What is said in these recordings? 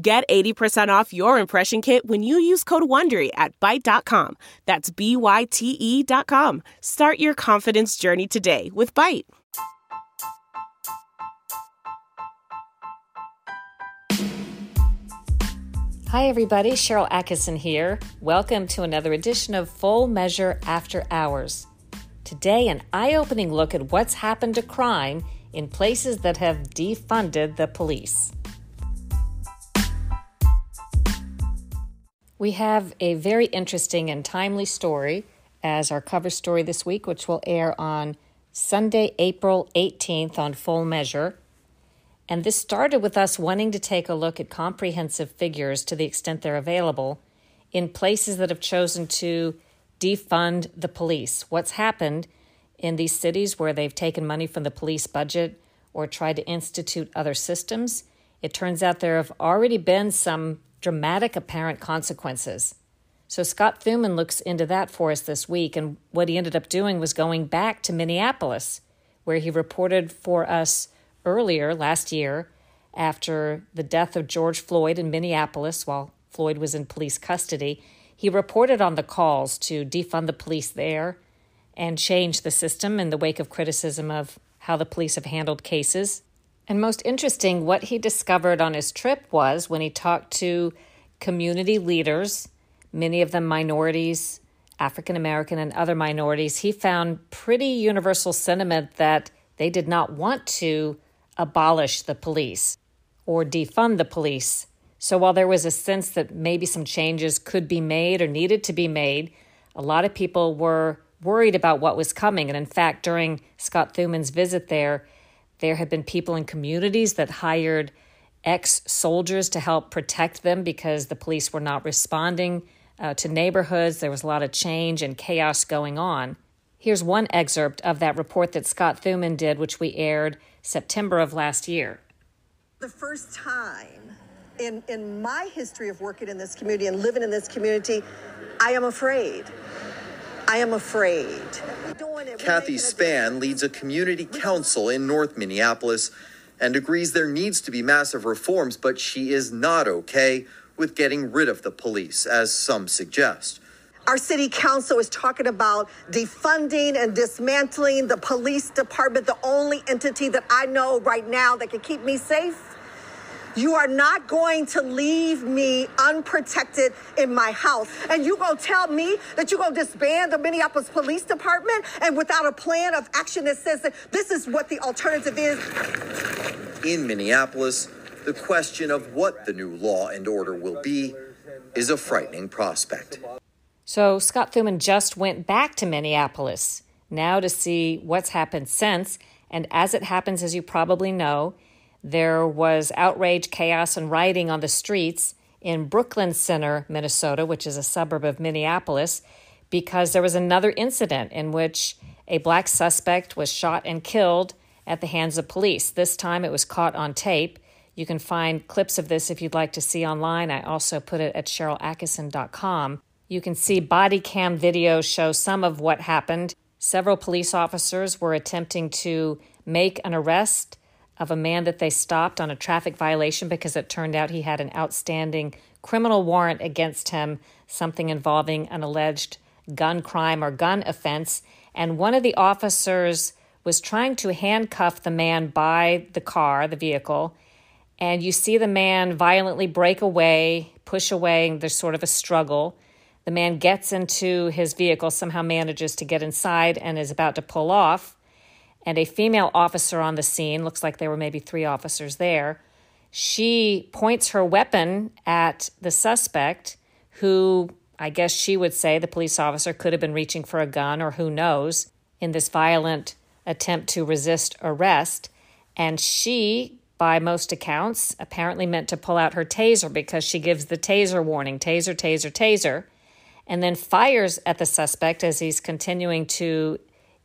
Get 80% off your impression kit when you use code WONDERY at Byte.com. That's B-Y-T-E dot com. Start your confidence journey today with Byte. Hi, everybody. Sharyl Attkisson here. Welcome to another edition of Full Measure After Hours. Today, an eye opening look at what's happened to crime in places that have defunded the police. We have a very interesting and timely story as our cover story this week, which will air on Sunday, April 18th on Full Measure. And this started with us wanting to take a look at comprehensive figures to the extent they're available in places that have chosen to defund the police. What's happened in these cities where they've taken money from the police budget or tried to institute other systems? It turns out there have already been some dramatic apparent consequences. So Scott Thuman looks into that for us this week, and what he ended up doing was going back to Minneapolis, where he reported for us earlier last year after the death of George Floyd in Minneapolis while Floyd was in police custody. He reported on the calls to defund the police there and change the system in the wake of criticism of how the police have handled cases. And most interesting, what he discovered on his trip was when he talked to community leaders, many of them minorities, African American, and other minorities, he found pretty universal sentiment that they did not want to abolish the police or defund the police. So while there was a sense that maybe some changes could be made or needed to be made, a lot of people were worried about what was coming. And in fact, during Scott Thuman's visit there, there had been people in communities that hired ex soldiers to help protect them because the police were not responding uh, to neighborhoods. There was a lot of change and chaos going on. Here's one excerpt of that report that Scott Thuman did, which we aired September of last year. The first time in, in my history of working in this community and living in this community, I am afraid. I am afraid. Kathy Spann leads a community council in North Minneapolis and agrees there needs to be massive reforms, but she is not okay with getting rid of the police, as some suggest. Our city council is talking about defunding and dismantling the police department, the only entity that I know right now that can keep me safe. You are not going to leave me unprotected in my house. And you gonna tell me that you're gonna disband the Minneapolis Police Department and without a plan of action that says that this is what the alternative is. In Minneapolis, the question of what the new law and order will be is a frightening prospect. So Scott Thuman just went back to Minneapolis now to see what's happened since. And as it happens, as you probably know, there was outrage, chaos, and rioting on the streets in Brooklyn Center, Minnesota, which is a suburb of Minneapolis, because there was another incident in which a black suspect was shot and killed at the hands of police. This time it was caught on tape. You can find clips of this if you'd like to see online. I also put it at SharylAttkisson.com. You can see body cam video show some of what happened. Several police officers were attempting to make an arrest of a man that they stopped on a traffic violation because it turned out he had an outstanding criminal warrant against him, something involving an alleged gun crime or gun offense. And one of the officers was trying to handcuff the man by the car, the vehicle. And you see the man violently break away, push away, and there's sort of a struggle. The man gets into his vehicle, somehow manages to get inside, and is about to pull off. And a female officer on the scene, looks like there were maybe three officers there, she points her weapon at the suspect, who I guess she would say the police officer could have been reaching for a gun or who knows in this violent attempt to resist arrest. And she by most accounts, apparently meant to pull out her taser because she gives the taser warning taser, taser, taser, and then fires at the suspect as he's continuing to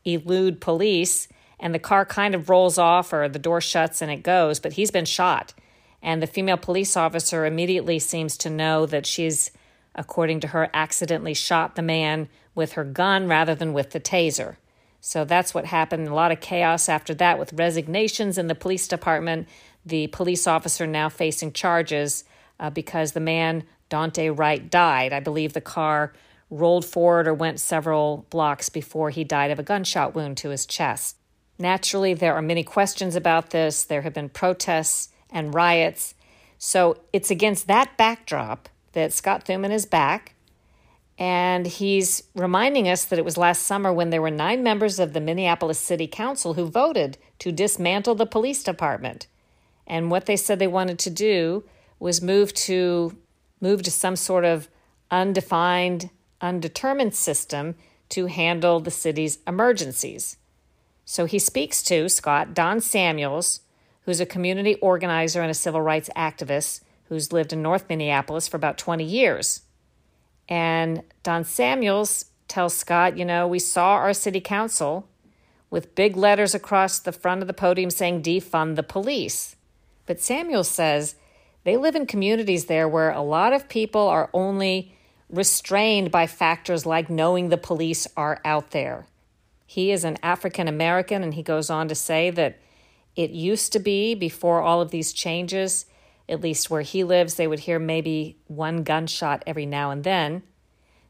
elude police. And the car kind of rolls off or the door shuts and it goes, but he's been shot. And the female police officer immediately seems to know that she's, according to her, accidentally shot the man with her gun rather than with the taser. So that's what happened. A lot of chaos after that with resignations in the police department. The police officer now facing charges uh, because the man, Daunte Wright, died. I believe the car rolled forward or went several blocks before he died of a gunshot wound to his chest. Naturally, there are many questions about this. There have been protests and riots. So it's against that backdrop that Scott Thuman is back and he's reminding us that it was last summer when there were nine members of the Minneapolis City Council who voted to dismantle the police department. And what they said they wanted to do was move to move to some sort of undefined, undetermined system to handle the city's emergencies. So he speaks to Scott Don Samuels, who's a community organizer and a civil rights activist who's lived in North Minneapolis for about 20 years. And Don Samuels tells Scott, you know, we saw our city council with big letters across the front of the podium saying defund the police. But Samuels says they live in communities there where a lot of people are only restrained by factors like knowing the police are out there. He is an African American, and he goes on to say that it used to be before all of these changes at least where he lives, they would hear maybe one gunshot every now and then.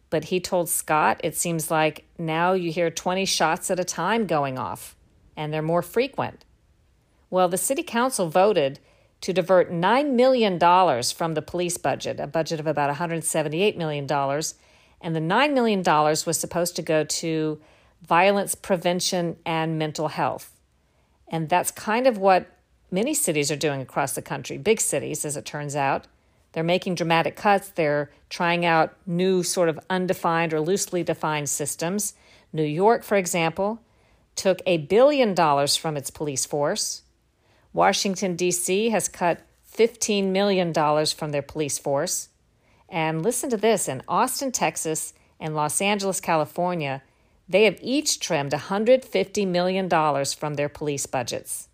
But he told Scott, it seems like now you hear 20 shots at a time going off, and they're more frequent. Well, the city council voted to divert $9 million from the police budget, a budget of about $178 million. And the $9 million was supposed to go to violence prevention and mental health. And that's kind of what many cities are doing across the country, big cities, as it turns out. They're making dramatic cuts. They're trying out new, sort of undefined or loosely defined systems. New York, for example, took a billion dollars from its police force. Washington, D.C. has cut $15 million from their police force. And listen to this in Austin, Texas, and Los Angeles, California, they have each trimmed $150 million from their police budgets.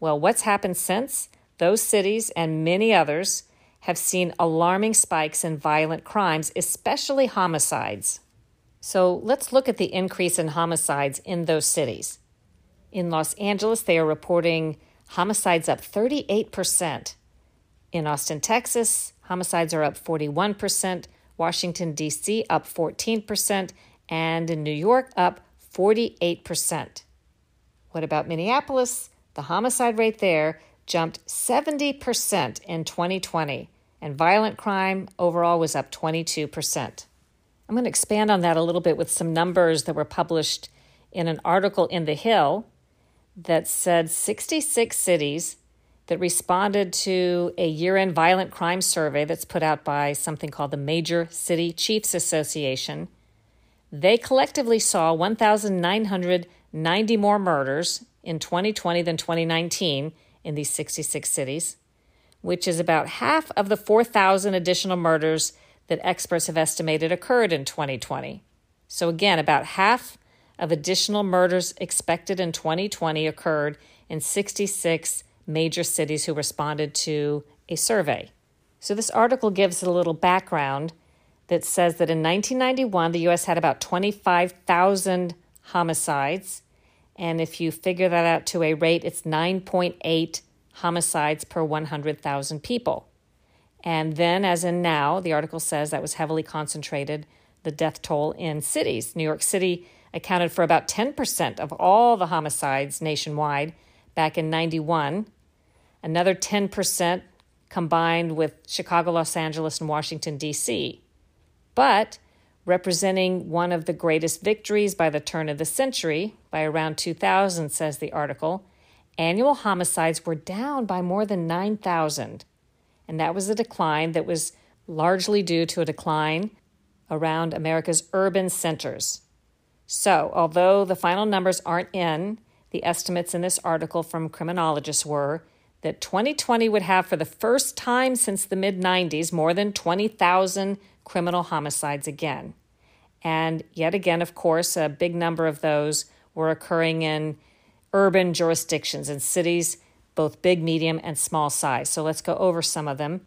Well, what's happened since? Those cities and many others have seen alarming spikes in violent crimes, especially homicides. So let's look at the increase in homicides in those cities. In Los Angeles, they are reporting homicides up 38%. In Austin, Texas, homicides are up 41%. Washington, D.C., up 14%. And in New York, up 48%. What about Minneapolis? The homicide rate there jumped 70% in 2020, and violent crime overall was up 22%. I'm going to expand on that a little bit with some numbers that were published in an article in The Hill that said 66 cities that responded to a year end violent crime survey that's put out by something called the Major City Chiefs Association. They collectively saw 1,990 more murders in 2020 than 2019 in these 66 cities, which is about half of the 4,000 additional murders that experts have estimated occurred in 2020. So, again, about half of additional murders expected in 2020 occurred in 66 major cities who responded to a survey. So, this article gives a little background that says that in 1991, the U.S. had about 25,000 homicides. And if you figure that out to a rate, it's 9.8 homicides per 100,000 people. And then, as in now, the article says that was heavily concentrated, the death toll in cities. New York City accounted for about 10% of all the homicides nationwide back in 91. Another 10% combined with Chicago, Los Angeles, and Washington, D.C. But representing one of the greatest victories by the turn of the century, by around 2000, says the article, annual homicides were down by more than 9,000. And that was a decline that was largely due to a decline around America's urban centers. So, although the final numbers aren't in, the estimates in this article from criminologists were that 2020 would have, for the first time since the mid 90s, more than 20,000 criminal homicides again. And yet again, of course, a big number of those were occurring in urban jurisdictions in cities, both big, medium, and small size. So let's go over some of them.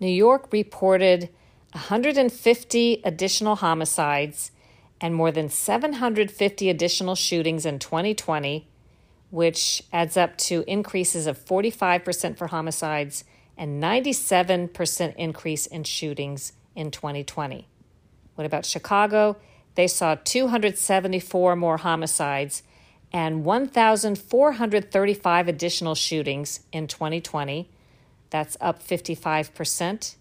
New York reported 150 additional homicides and more than 750 additional shootings in 2020, which adds up to increases of 45% for homicides and 97% increase in shootings in 2020. What about Chicago? They saw 274 more homicides and 1,435 additional shootings in 2020. That's up 55%.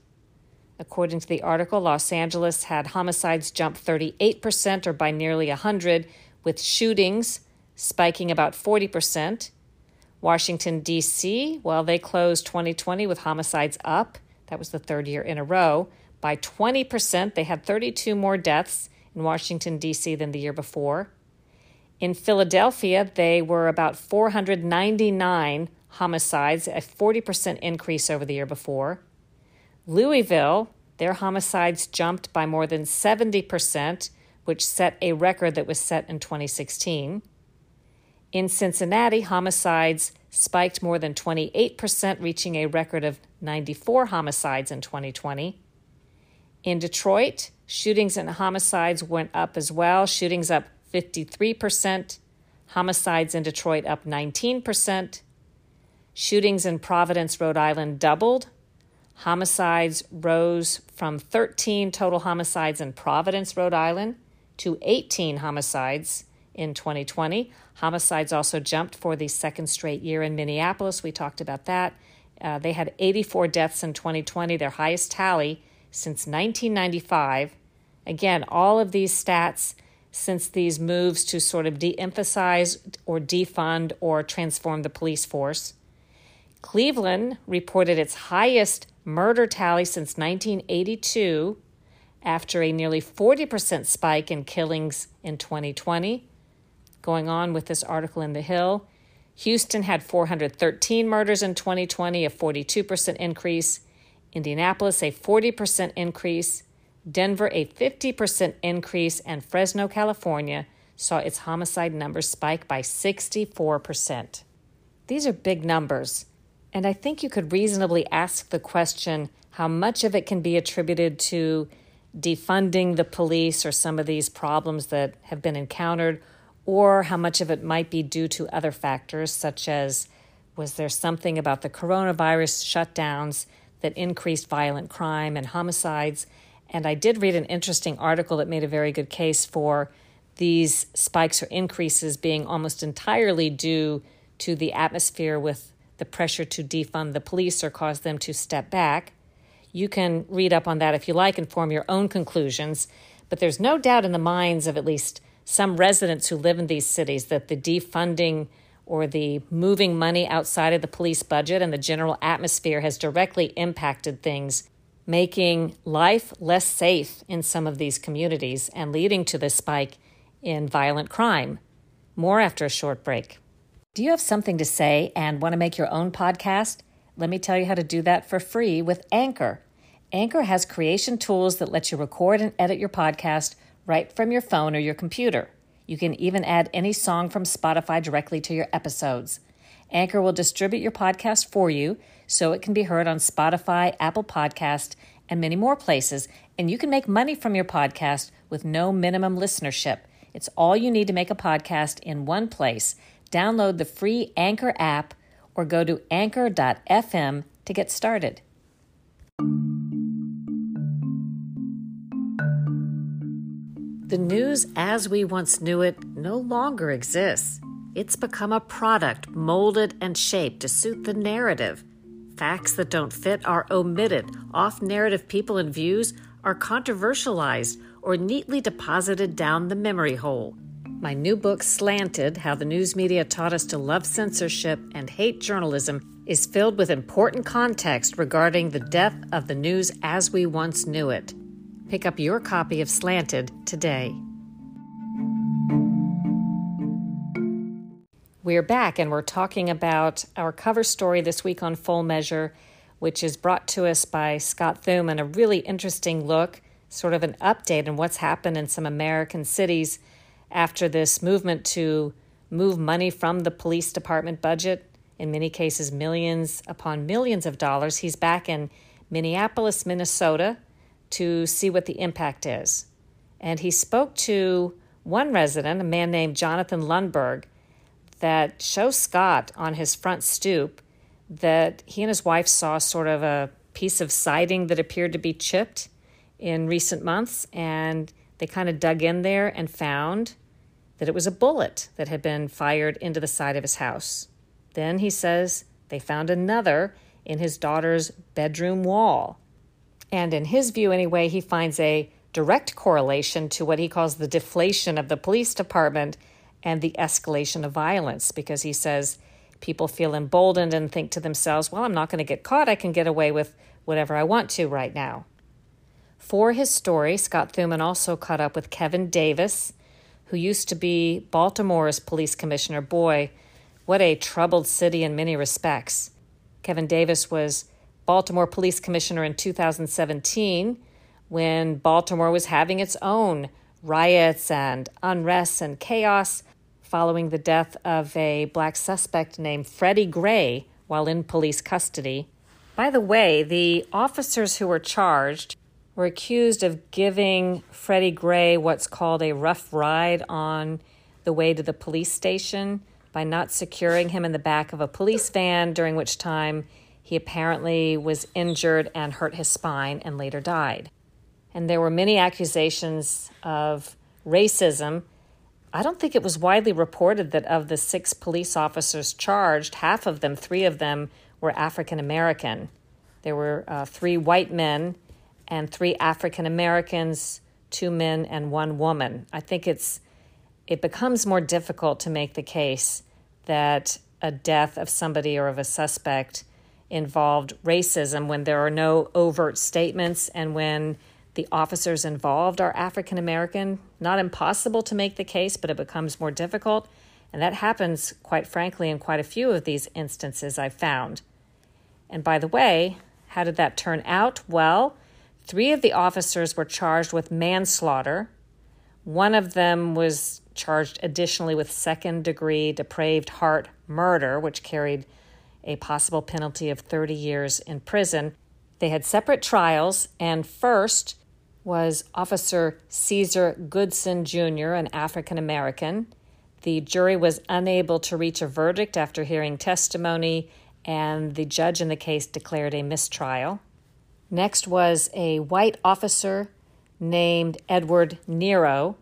According to the article, Los Angeles had homicides jump 38% or by nearly 100, with shootings spiking about 40%. Washington, D.C., well, they closed 2020 with homicides up. That was the third year in a row. By 20%, they had 32 more deaths in Washington, D.C. than the year before. In Philadelphia, they were about 499 homicides, a 40% increase over the year before. Louisville, their homicides jumped by more than 70%, which set a record that was set in 2016. In Cincinnati, homicides spiked more than 28%, reaching a record of 94 homicides in 2020. In Detroit, shootings and homicides went up as well. Shootings up 53%, homicides in Detroit up 19%. Shootings in Providence, Rhode Island doubled. Homicides rose from 13 total homicides in Providence, Rhode Island, to 18 homicides in 2020. Homicides also jumped for the second straight year in Minneapolis. We talked about that. Uh, they had 84 deaths in 2020, their highest tally since 1995. Again, all of these stats since these moves to sort of de emphasize or defund or transform the police force. Cleveland reported its highest murder tally since 1982 after a nearly 40% spike in killings in 2020. Going on with this article in The Hill, Houston had 413 murders in 2020, a 42% increase. Indianapolis, a 40% increase. Denver, a 50% increase. And Fresno, California, saw its homicide numbers spike by 64%. These are big numbers. And I think you could reasonably ask the question how much of it can be attributed to defunding the police or some of these problems that have been encountered, or how much of it might be due to other factors, such as was there something about the coronavirus shutdowns that increased violent crime and homicides? And I did read an interesting article that made a very good case for these spikes or increases being almost entirely due to the atmosphere with the pressure to defund the police or cause them to step back. You can read up on that if you like and form your own conclusions, but there's no doubt in the minds of at least some residents who live in these cities that the defunding or the moving money outside of the police budget and the general atmosphere has directly impacted things, making life less safe in some of these communities and leading to this spike in violent crime. More after a short break. Do you have something to say and want to make your own podcast? Let me tell you how to do that for free with Anchor. Anchor has creation tools that let you record and edit your podcast right from your phone or your computer. You can even add any song from Spotify directly to your episodes. Anchor will distribute your podcast for you so it can be heard on Spotify, Apple Podcast, and many more places, and you can make money from your podcast with no minimum listenership. It's all you need to make a podcast in one place download the free Anchor app or go to anchor.fm to get started. The news as we once knew it no longer exists. It's become a product molded and shaped to suit the narrative. Facts that don't fit are omitted. Off narrative people and views are controversialized or neatly deposited down the memory hole. My new book, Slanted How the News Media Taught Us to Love Censorship and Hate Journalism, is filled with important context regarding the death of the news as we once knew it. Pick up your copy of Slanted today. We're back and we're talking about our cover story this week on Full Measure, which is brought to us by Scott Thuman a really interesting look, sort of an update on what's happened in some American cities after this movement to move money from the police department budget, in many cases, millions upon millions of dollars. He's back in Minneapolis, Minnesota, to see what the impact is. And he spoke to one resident, a man named Jonathan Lundberg that shows Scott on his front stoop that he and his wife saw sort of a piece of siding that appeared to be chipped in recent months. And they kind of dug in there and found that it was a bullet that had been fired into the side of his house. Then he says they found another in his daughter's bedroom wall. And in his view, anyway, he finds a direct correlation to what he calls the deflation of the police department and the escalation of violence because he says people feel emboldened and think to themselves, well, I'm not going to get caught. I can get away with whatever I want to right now. For his story, Scott Thuman also caught up with Kevin Davis, who used to be Baltimore's police commissioner. Boy, what a troubled city in many respects. Kevin Davis was Baltimore police commissioner in 2017 when Baltimore was having its own riots and unrest and chaos following the death of a black suspect named Freddie Gray while in police custody. By the way, the officers who were charged were accused of giving Freddie Gray what's called a rough ride on the way to the police station by not securing him in the back of a police van, during which time he apparently was injured and hurt his spine and later died. And there were many accusations of racism I don't think it was widely reported that of the six police officers charged, half of them, three of them, were African American. There were uh, three white men and three African Americans, two men and one woman. I think it's it becomes more difficult to make the case that a death of somebody or of a suspect involved racism when there are no overt statements and when the officers involved are African American. Not impossible to make the case, but it becomes more difficult. And that happens, quite frankly, in quite a few of these instances I've found. And by the way, how did that turn out? Well, three of the officers were charged with manslaughter. One of them was charged additionally with second degree depraved heart murder, which carried a possible penalty of 30 years in prison. They had separate trials, and first, was Officer Caesar Goodson Jr., an African American. The jury was unable to reach a verdict after hearing testimony, and the judge in the case declared a mistrial. Next was a white officer named Edward Nero.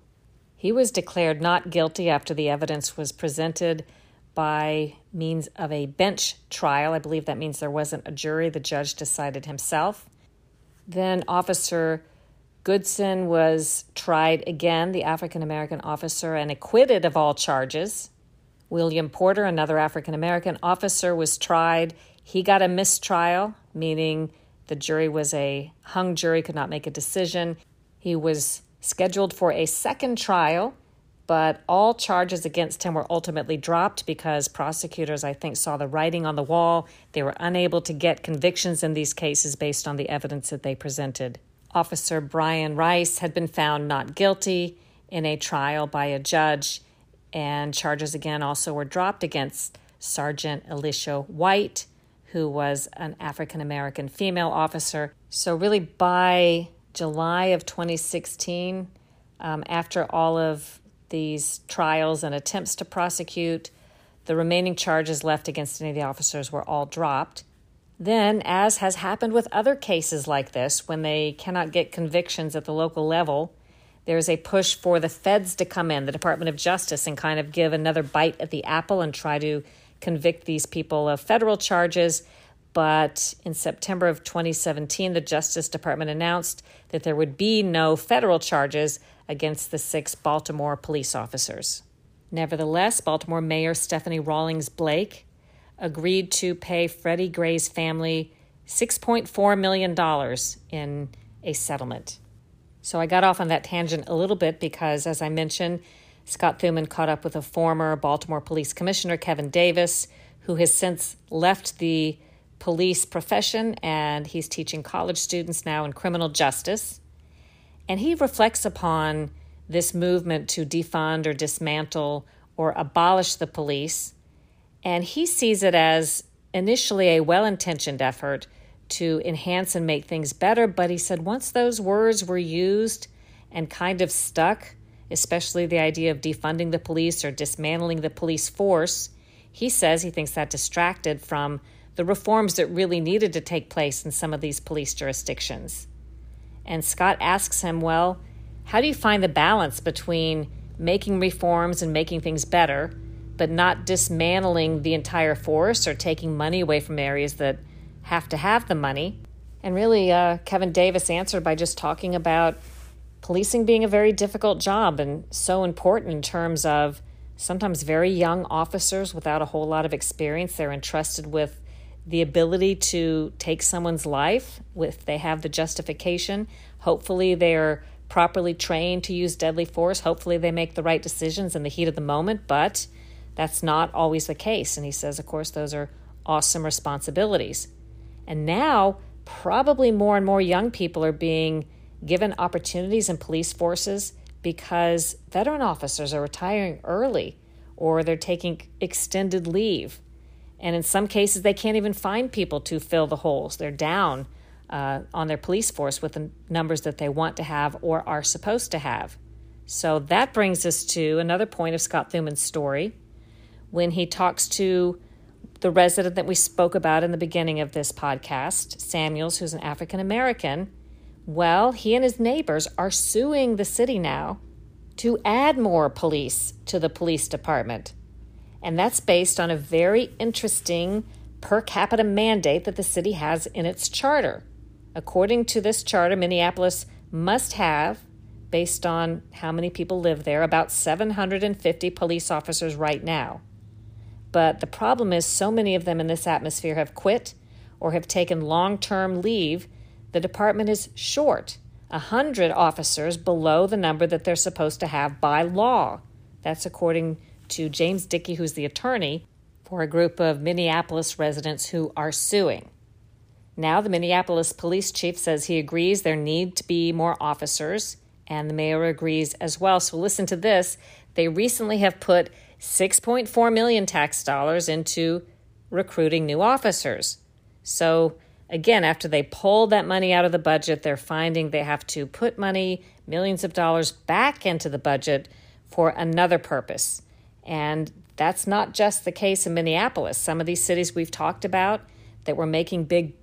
He was declared not guilty after the evidence was presented by means of a bench trial. I believe that means there wasn't a jury, the judge decided himself. Then Officer Goodson was tried again, the African American officer, and acquitted of all charges. William Porter, another African American officer, was tried. He got a mistrial, meaning the jury was a hung jury, could not make a decision. He was scheduled for a second trial, but all charges against him were ultimately dropped because prosecutors, I think, saw the writing on the wall. They were unable to get convictions in these cases based on the evidence that they presented. Officer Brian Rice had been found not guilty in a trial by a judge, and charges again also were dropped against Sergeant Alicia White, who was an African American female officer. So, really, by July of 2016, um, after all of these trials and attempts to prosecute, the remaining charges left against any of the officers were all dropped. Then, as has happened with other cases like this, when they cannot get convictions at the local level, there's a push for the feds to come in, the Department of Justice, and kind of give another bite at the apple and try to convict these people of federal charges. But in September of 2017, the Justice Department announced that there would be no federal charges against the six Baltimore police officers. Nevertheless, Baltimore Mayor Stephanie Rawlings Blake agreed to pay Freddie Gray's family $6.4 million in a settlement. So I got off on that tangent a little bit because, as I mentioned, Scott Thuman caught up with a former Baltimore Police Commissioner, Kevin Davis, who has since left the police profession and he's teaching college students now in criminal justice. And he reflects upon this movement to defund or dismantle or abolish the police. And he sees it as initially a well intentioned effort to enhance and make things better. But he said once those words were used and kind of stuck, especially the idea of defunding the police or dismantling the police force, he says he thinks that distracted from the reforms that really needed to take place in some of these police jurisdictions. And Scott asks him, Well, how do you find the balance between making reforms and making things better, but not dismantling the entire force or taking money away from areas that have to have the money? And really, uh, Kevin Davis answered by just talking about policing being a very difficult job and so important in terms of sometimes very young officers without a whole lot of experience. They're entrusted with the ability to take someone's life if they have the justification. Hopefully, they're properly trained to use deadly force. Hopefully, they make the right decisions in the heat of the moment, but that's not always the case. And he says, of course, those are awesome responsibilities. And now, probably more and more young people are being given opportunities in police forces because veteran officers are retiring early or they're taking extended leave. And in some cases, they can't even find people to fill the holes. They're down uh, on their police force with the numbers that they want to have or are supposed to have. So that brings us to another point of Scott Thuman's story when he talks to the resident that we spoke about in the beginning of this podcast, Samuels, who's an African American well, he and his neighbors are suing the city now to add more police to the police department. And that's based on a very interesting per capita mandate that the city has in its charter. According to this charter, Minneapolis must have, based on how many people live there, about 750 police officers right now. But the problem is, so many of them in this atmosphere have quit or have taken long term leave the department is short, a 100 officers below the number that they're supposed to have by law. That's according to James Dickey, who's the attorney for a group of Minneapolis residents who are suing. Now, the Minneapolis police chief says he agrees there need to be more officers, and the mayor agrees as well. So, listen to this. They recently have put 6.4 million tax dollars into recruiting new officers. So, again, after they pull that money out of the budget, they're finding they have to put money, millions of dollars, back into the budget for another purpose. And that's not just the case in Minneapolis. Some of these cities we've talked about that were making big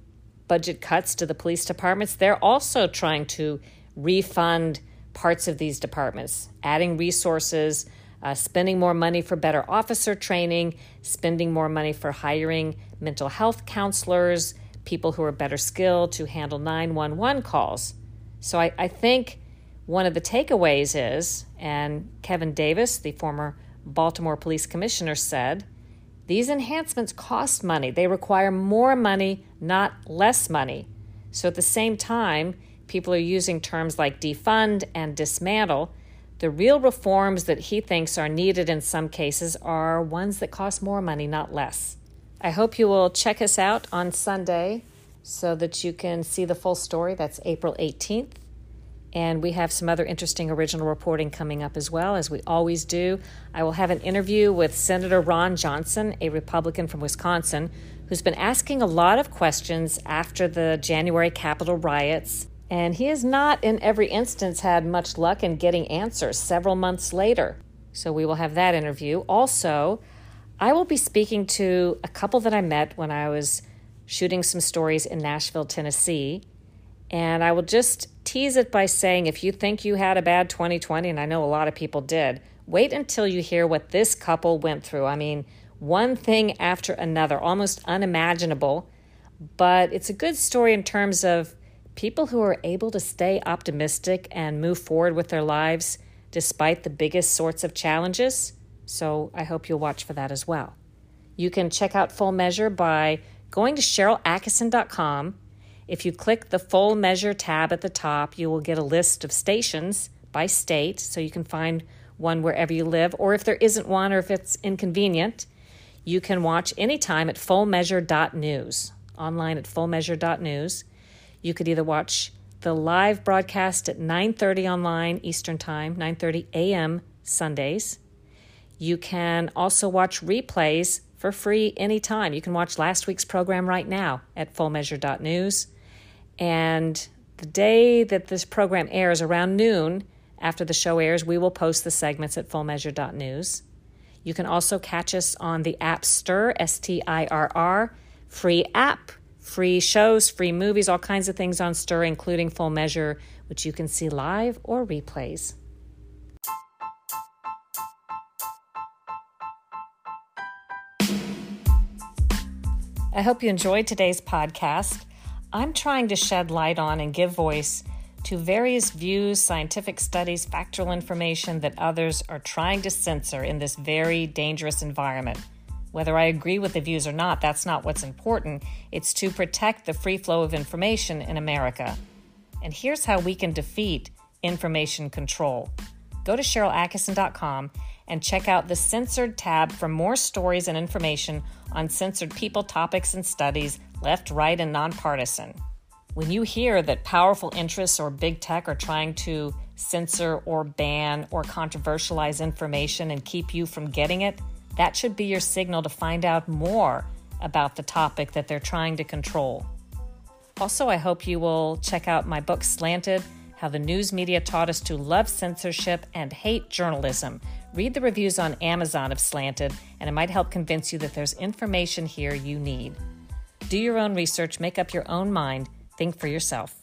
budget cuts to the police departments, they're also trying to refund parts of these departments, adding resources, uh, spending more money for better officer training, spending more money for hiring mental health counselors, people who are better skilled to handle 911 calls. So I, I think one of the takeaways is, and Kevin Davis, the former Baltimore Police Commissioner, said, these enhancements cost money. They require more money, not less money. So at the same time, people are using terms like defund and dismantle. The real reforms that he thinks are needed in some cases are ones that cost more money, not less. I hope you will check us out on Sunday so that you can see the full story. That's April 18th. And we have some other interesting original reporting coming up as well, as we always do. I will have an interview with Senator Ron Johnson, a Republican from Wisconsin, who's been asking a lot of questions after the January Capitol riots. And he has not, in every instance, had much luck in getting answers several months later. So we will have that interview. Also, I will be speaking to a couple that I met when I was shooting some stories in Nashville, Tennessee. And I will just tease it by saying if you think you had a bad 2020, and I know a lot of people did, wait until you hear what this couple went through. I mean, one thing after another, almost unimaginable, but it's a good story in terms of people who are able to stay optimistic and move forward with their lives despite the biggest sorts of challenges. So I hope you'll watch for that as well. You can check out Full Measure by going to SharylAttkisson.com. If you click the Full Measure tab at the top, you will get a list of stations by state so you can find one wherever you live, or if there isn't one or if it's inconvenient, you can watch anytime at fullmeasure.news, online at fullmeasure.news. You could either watch the live broadcast at 9:30 online Eastern Time, 9:30 a.m. Sundays. You can also watch replays for free anytime. You can watch last week's program right now at fullmeasure.news. And the day that this program airs around noon, after the show airs, we will post the segments at fullmeasure.news. You can also catch us on the app Stirr, S T I R R, free app, free shows, free movies, all kinds of things on Stirr, including Full Measure, which you can see live or replays. I hope you enjoyed today's podcast. I'm trying to shed light on and give voice to various views, scientific studies, factual information that others are trying to censor in this very dangerous environment. Whether I agree with the views or not, that's not what's important. It's to protect the free flow of information in America. And here's how we can defeat information control. Go to SharylAttkisson.com and check out the Censored tab for more stories and information on censored people, topics, and studies, left, right, and nonpartisan. When you hear that powerful interests or big tech are trying to censor or ban or controversialize information and keep you from getting it, that should be your signal to find out more about the topic that they're trying to control. Also, I hope you will check out my book, Slanted How the News Media Taught Us to Love Censorship and Hate Journalism. Read the reviews on Amazon of Slanted, and it might help convince you that there's information here you need. Do your own research, make up your own mind Think for yourself.